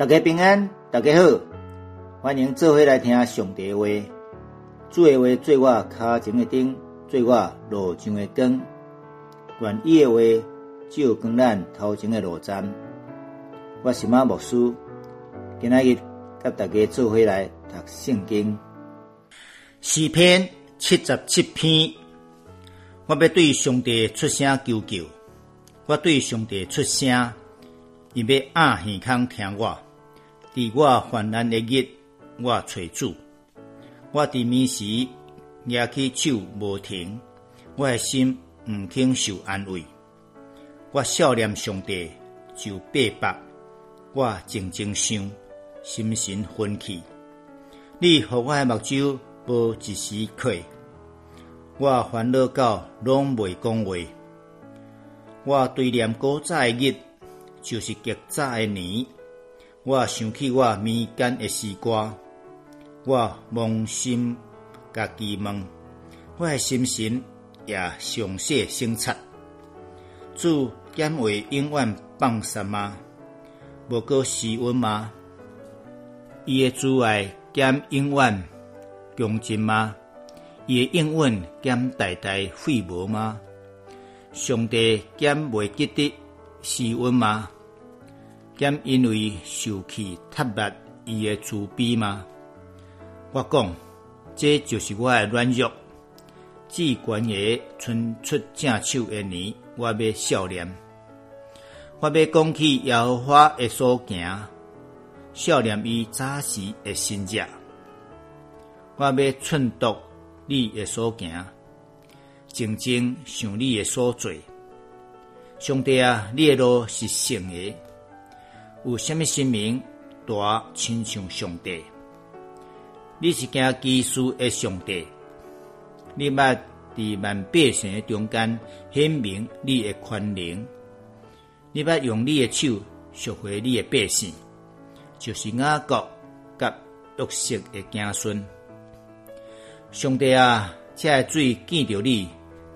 大家平安，大家好，欢迎做伙来听上帝话。主的话做我脚前的灯，做我路上的光。愿意的话照光咱头前的路站。我是马牧师，今仔日甲大家做伙来读圣经。诗篇七十七篇，我要对上帝出声求救。我对上帝出声，伊要按耳康听我。伫我患难的日，我找主。我伫眠时举起手无停，我的心毋肯受安慰。我少念上帝就白白，我静静想，心神昏去。你互我的目睭无一时亏，我烦恼到拢未讲话。我对念古早的日，就是极早的年。我想起我迷间的时光，我梦心家己问，我的心神也详细省察。主减为永远放散吗？无过时温吗？伊的阻碍减永远强劲吗？伊的永远减代代废无吗？上帝减未记得时温吗？兼因为受气踏灭伊的慈悲吗？我讲，这就是我的软弱。至关爷伸出正手的年，我要笑脸。我要讲起耶和华的所行，笑脸伊早时的心者。我要寸读你的所行，静静想你的所做。上帝啊，你的路是圣的。有虾米生命大亲像上帝？你是惊基督的上帝？你捌伫万百姓的中间显明你的宽容？你捌用你的手赎回你的百姓？就是雅各甲约瑟的子孙。上帝啊，这水见着你，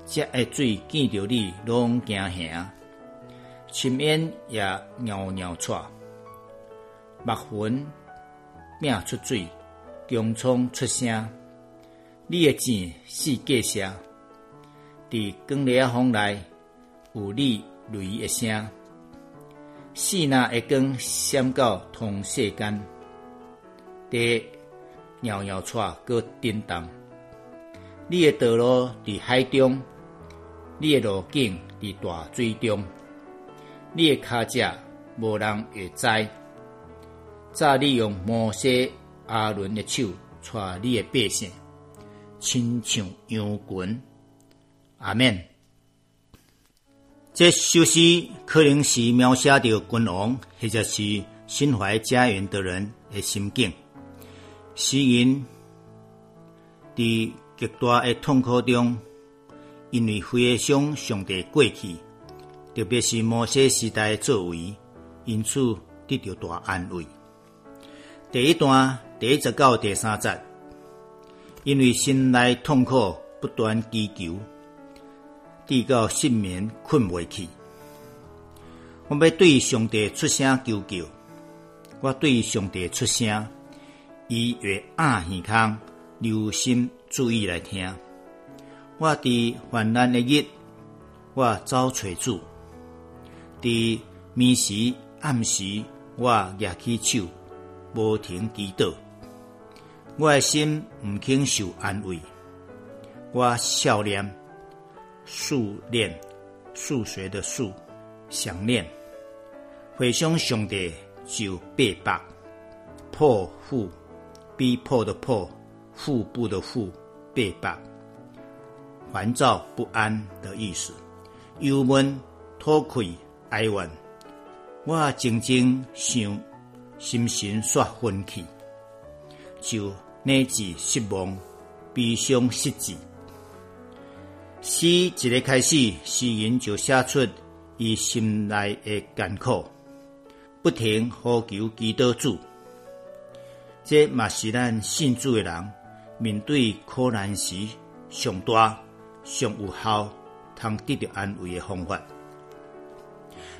这水见着你，拢惊吓。深烟也袅袅出。目魂命出水，江冲出声。你的钱是计声，伫光烈风内有你雷一声。四那一光闪到通世间，地袅袅出个叮当。你的道路伫海中，你的路径伫大水中，你的脚脚无人会知。早利用摩西、阿伦的手，带你的百姓，亲像羊群。阿免。这首诗可能是描写着君王或者是心怀家园的人的心境。诗人伫极大的痛苦中，因为回想上帝过去，特别是摩西时代的作为，因此得到大安慰。第一段第一节到第三节，因为心内痛苦不断祈求，直到失眠困未去。我要对上帝出声求救，我对上帝出声，伊会暗耳孔留心注意来听。我伫患难的日，我找找主；伫眠时暗时，我举起手。无停祈祷，我的心毋肯受安慰。我笑念、数念、数学的数，想念，回想上帝就被白破腹，逼迫的破，腹部的腹，被白，烦躁不安的意思，忧闷、脱愧、哀怨。我静静想。心神煞昏去，就乃至失望、悲伤、失志。诗一个开始，诗人就写出伊心内的艰苦，不停呼求祈祷主。这嘛是咱信主的人面对苦难时上大、上有效、通得到安慰的方法。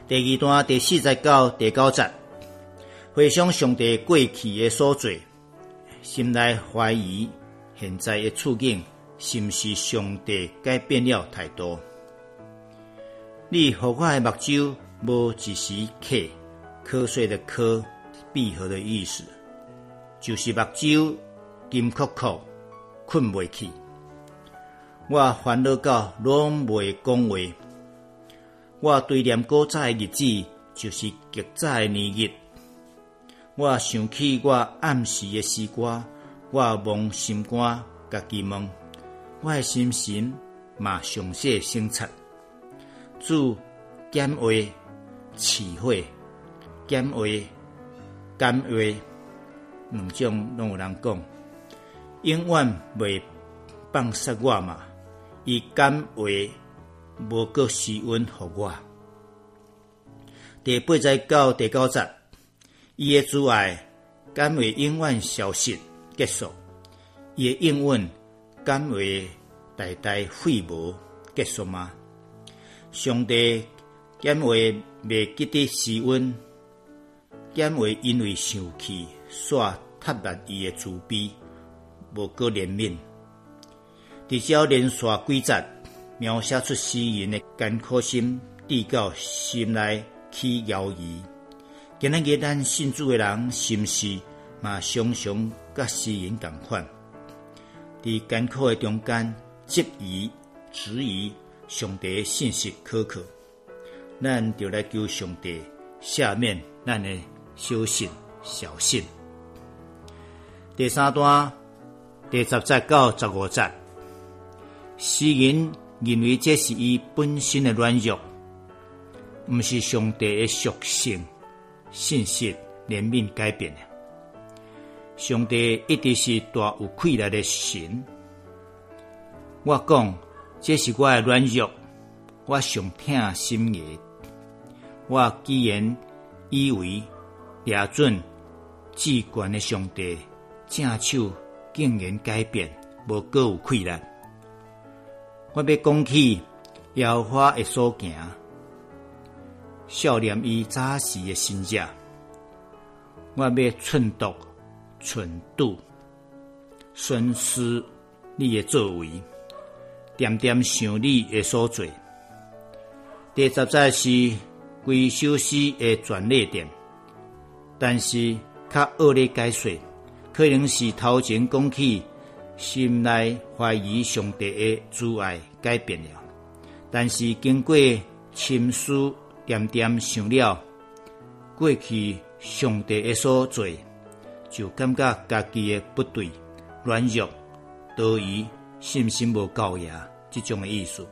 第二段第四节到第九节。回想上帝过去的所做，心内怀疑现在的处境是毋是上帝改变了太多？你和我的目睭无一时刻瞌睡的瞌，闭合的意思，就是目睭金壳壳困袂去。我烦恼到拢未讲话，我对念古早的日子，就是极早的年日。我想起我暗时的时光，我望心。肝，家己问，我的心神嘛详细省察。主减话、词汇、减话、减话，两种拢有人讲，永远袂放杀我嘛。伊减话无过时温互我。第八节到第九节，伊的阻碍减会永远消失结束，伊的应允减会代代废无结束吗？上帝减会未记得时温，减会因为生气，煞踏灭伊的慈悲，无过怜悯。至少连续几节描写出诗人的艰苦心，递到心内去摇移。今日咱信主的人，是毋是嘛常常甲诗人共款？伫艰苦的中间，质疑、质疑。上帝信息可靠，咱就来求上帝赦免咱的小信小信。第三段第十节到十五节，诗人认为这是伊本身的软弱，毋是上帝的属性、信息、怜悯改变的。上帝一直是大有愧来的神。我讲。这是我的软弱，我上疼心意。我既然以为亚准至关的上帝正手竟然改变，无过有愧力。我要讲起妖花的所行，少年伊早时的心者，我要寸度、寸度、深思你的作为。点点想你的所做，第十节是归首诗的转捩点，但是较恶劣解说，可能是头前讲起心内怀疑上帝的阻碍改变了，但是经过深思点点想了过去上帝的所做，就感觉家己的不对、软弱、多疑。信心无够呀，这种的意思。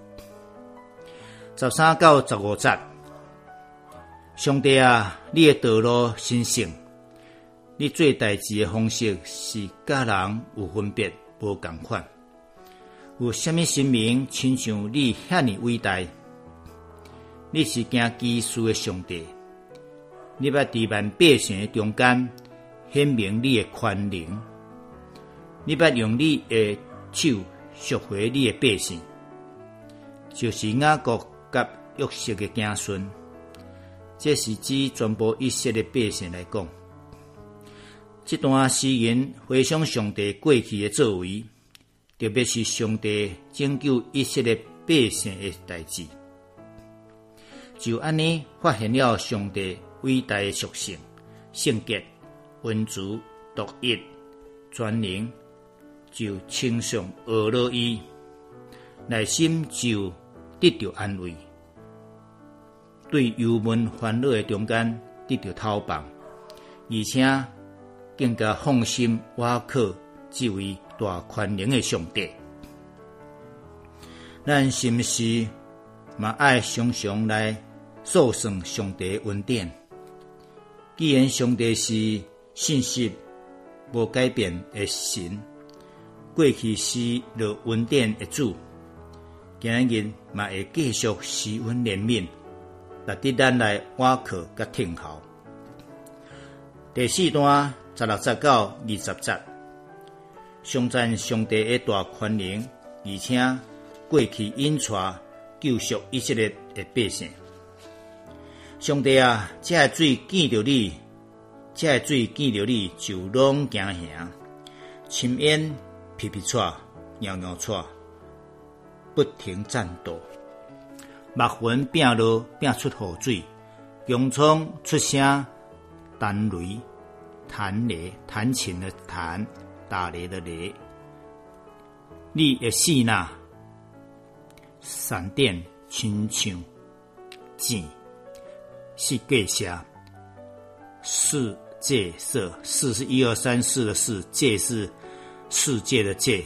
十三到十五节，上帝啊，你的道路神圣，你做代志的方式是甲人有分别，无共款。有虾米神明亲像你遐尼伟大？你是行基数的上帝，你把伫万百姓的中间显明你的宽容，你把用你的手。赎回你的百姓，就是雅各甲约瑟的子孙。这是指全部一切的百姓来讲。这段诗言回想上帝过去的作为，特别是上帝拯救一切的百姓的代志，就安尼发现了上帝伟大的属性：圣洁、温足、独一、全能。就称上俄罗伊，内心就得到安慰，对忧闷烦恼的中间得到逃放，而且更加放心挖靠这位大宽容的上帝。咱是毋是嘛爱常常来诉算上帝恩典？既然上帝是信息无改变的神。过去是落恩典的主，今日嘛会继续施恩怜悯，来得咱来挖靠甲听候。第四段十六十九二十节，上赞上帝的大宽容，而且过去引出救赎以色列的百姓。上帝啊，这水见着你，这水见着你就拢惊吓，深烟皮皮喘，尿尿喘，不停颤抖，目魂变落变出雨水，洋葱出声，弹雷，弹雷，弹琴的弹，打雷的雷，你的死呐，闪电亲像箭，是过下。世界色，四是一二三四的四，界是世界的界，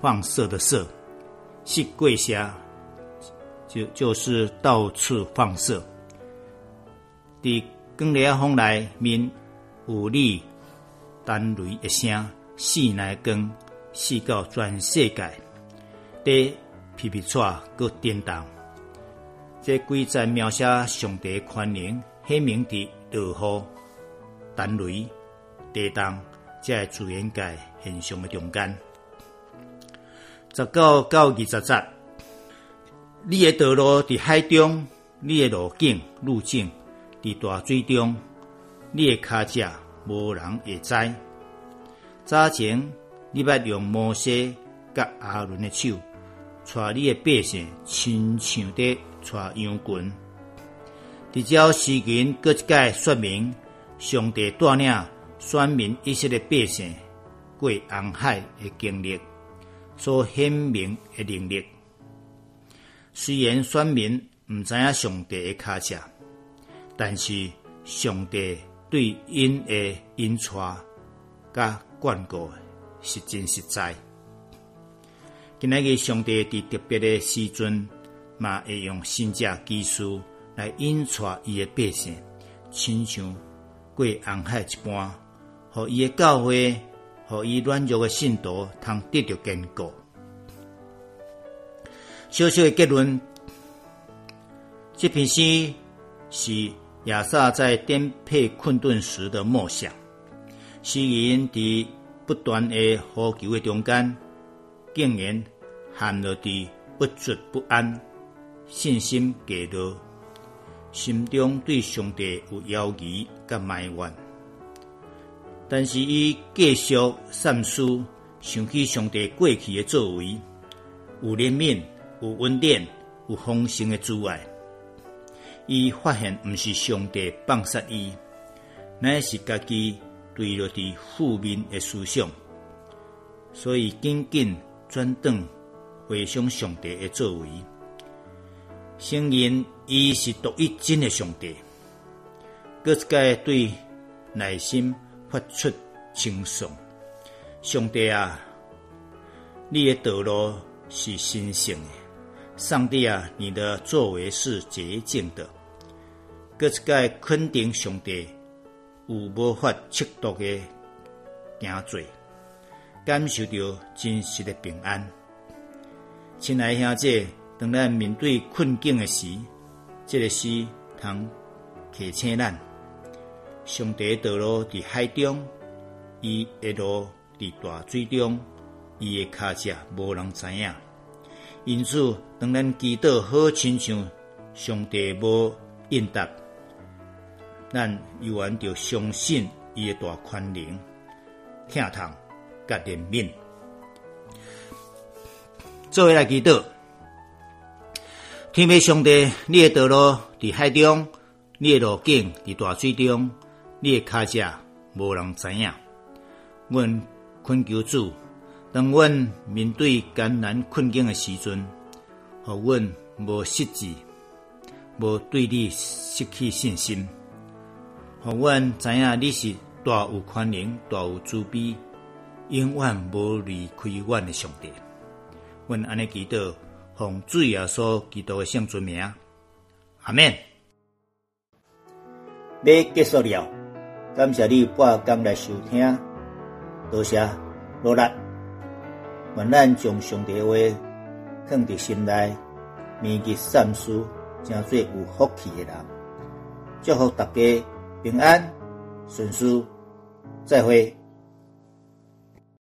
放射的射，是跪下，就就是到处放射。伫光烈风来面，有你单雷一声，四来光，四到全世界，地皮皮喘个颠动。这几在描写上帝宽容，显明的落雨。弹雷、地动，在自然界现象的中间。十九到二十节，你的道路伫海中，你的路径路径伫大水中，你的脚脚无人会知。早前你捌用摩西甲阿伦的手，带你的百姓亲像伫带羊群。伫照时间各一解说明。上帝带领选民一些的百姓过红海的经历，所显明的能力。虽然选民毋知影上帝的卡车，但是上帝对因的引带甲眷顾是真实在。今仔日上帝伫特别的时阵，嘛会用新者技术来引带伊的百姓，亲像。过红海一般，互伊的教会，互伊软弱的信徒，通得到坚固。小小的结论：这篇诗是亚萨在颠沛困顿时的梦想。诗人伫不断的呼求的中间，竟然陷入伫不足不安、信心低落。心中对上帝有犹疑甲埋怨，但是伊继续善思，想起上帝过去的作为，有怜悯，有恩典，有丰盛的阻碍。伊发现毋是上帝放杀伊，乃是家己对落伫负面的思想，所以紧紧转转回想上帝的作为。承认伊是独一真的上帝，各一个对内心发出轻松。上帝啊，你的道路是神圣的；上帝啊，你的作为是洁净的。各一个肯定上帝有无法测度的行罪，感受到真实的平安。亲爱兄姐。当咱面对困境的时，这个诗通提醒咱：上帝道路伫海中，伊的路伫大水中，伊的脚迹无人知影。因此，当咱祈祷好亲像上帝无应答，咱犹原着相信伊诶大宽容、疼痛、甲怜悯。做伙来祈祷。天父上帝，你的道路伫海中，你的路径伫大水中，你的脚迹无人知影。阮恳求主，当阮面对艰难困境的时阵，互阮无失志，无对你失去信心。互阮知影你是大有宽容、大有慈悲，永远无离开阮的上帝。阮安尼祈祷。奉主耶稣基督的圣尊名，阿门。要结束了，感谢你半工来收听，多谢努力。愿咱将上帝话放伫心内，铭记善事，成做有福气的人。祝福大家平安顺遂，再会。